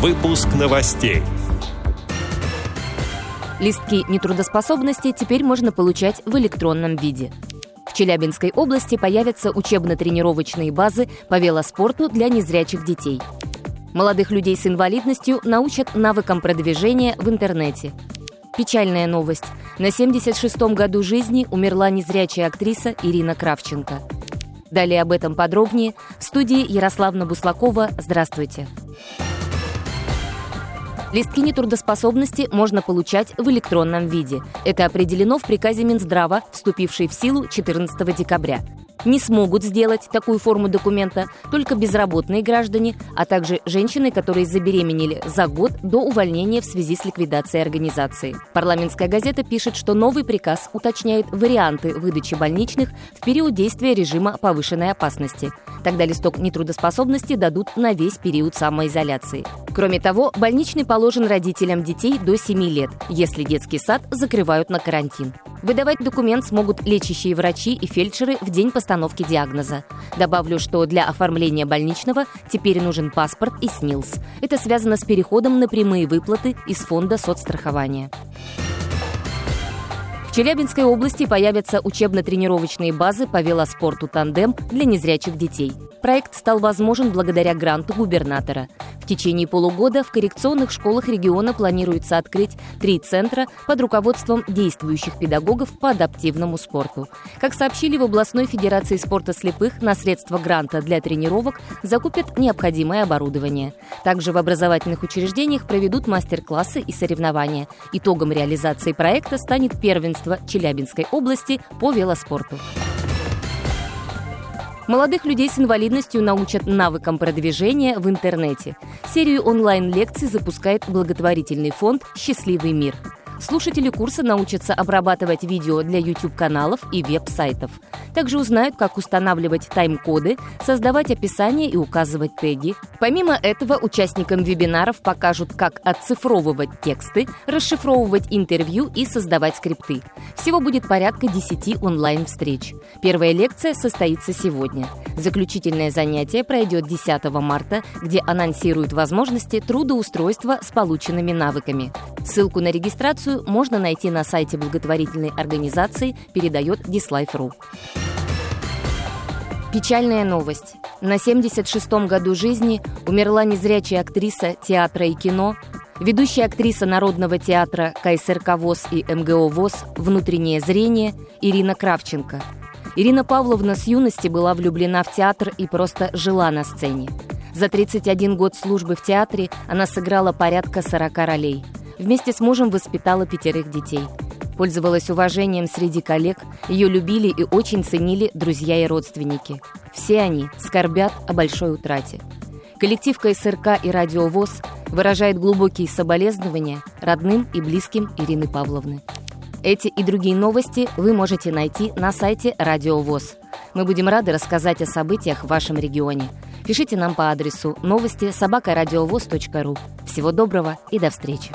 Выпуск новостей. Листки нетрудоспособности теперь можно получать в электронном виде. В Челябинской области появятся учебно-тренировочные базы по велоспорту для незрячих детей. Молодых людей с инвалидностью научат навыкам продвижения в интернете. Печальная новость. На 76-м году жизни умерла незрячая актриса Ирина Кравченко. Далее об этом подробнее в студии Ярославна Буслакова. Здравствуйте. Листки нетрудоспособности можно получать в электронном виде. Это определено в приказе Минздрава, вступившей в силу 14 декабря не смогут сделать такую форму документа только безработные граждане, а также женщины, которые забеременели за год до увольнения в связи с ликвидацией организации. Парламентская газета пишет, что новый приказ уточняет варианты выдачи больничных в период действия режима повышенной опасности. Тогда листок нетрудоспособности дадут на весь период самоизоляции. Кроме того, больничный положен родителям детей до 7 лет, если детский сад закрывают на карантин. Выдавать документ смогут лечащие врачи и фельдшеры в день постановки диагноза. Добавлю, что для оформления больничного теперь нужен паспорт и СНИЛС. Это связано с переходом на прямые выплаты из фонда соцстрахования. В Челябинской области появятся учебно-тренировочные базы по велоспорту «Тандем» для незрячих детей. Проект стал возможен благодаря гранту губернатора течение полугода в коррекционных школах региона планируется открыть три центра под руководством действующих педагогов по адаптивному спорту. Как сообщили в областной федерации спорта слепых, на средства гранта для тренировок закупят необходимое оборудование. Также в образовательных учреждениях проведут мастер-классы и соревнования. Итогом реализации проекта станет первенство Челябинской области по велоспорту. Молодых людей с инвалидностью научат навыкам продвижения в интернете. Серию онлайн-лекций запускает благотворительный фонд «Счастливый мир». Слушатели курса научатся обрабатывать видео для YouTube-каналов и веб-сайтов. Также узнают, как устанавливать тайм-коды, создавать описание и указывать теги. Помимо этого, участникам вебинаров покажут, как оцифровывать тексты, расшифровывать интервью и создавать скрипты. Всего будет порядка 10 онлайн-встреч. Первая лекция состоится сегодня. Заключительное занятие пройдет 10 марта, где анонсируют возможности трудоустройства с полученными навыками. Ссылку на регистрацию можно найти на сайте благотворительной организации, передает Dislife.ru. Печальная новость. На 76-м году жизни умерла незрячая актриса театра и кино, ведущая актриса Народного театра КСРК ВОЗ и МГО ВОЗ «Внутреннее зрение» Ирина Кравченко. Ирина Павловна с юности была влюблена в театр и просто жила на сцене. За 31 год службы в театре она сыграла порядка 40 ролей – Вместе с мужем воспитала пятерых детей. Пользовалась уважением среди коллег, ее любили и очень ценили друзья и родственники. Все они скорбят о большой утрате. Коллектив КСРК и Радиовоз выражает глубокие соболезнования родным и близким Ирины Павловны. Эти и другие новости вы можете найти на сайте Радиовоз. Мы будем рады рассказать о событиях в вашем регионе. Пишите нам по адресу новости собакарадиовоз.ру. Всего доброго и до встречи!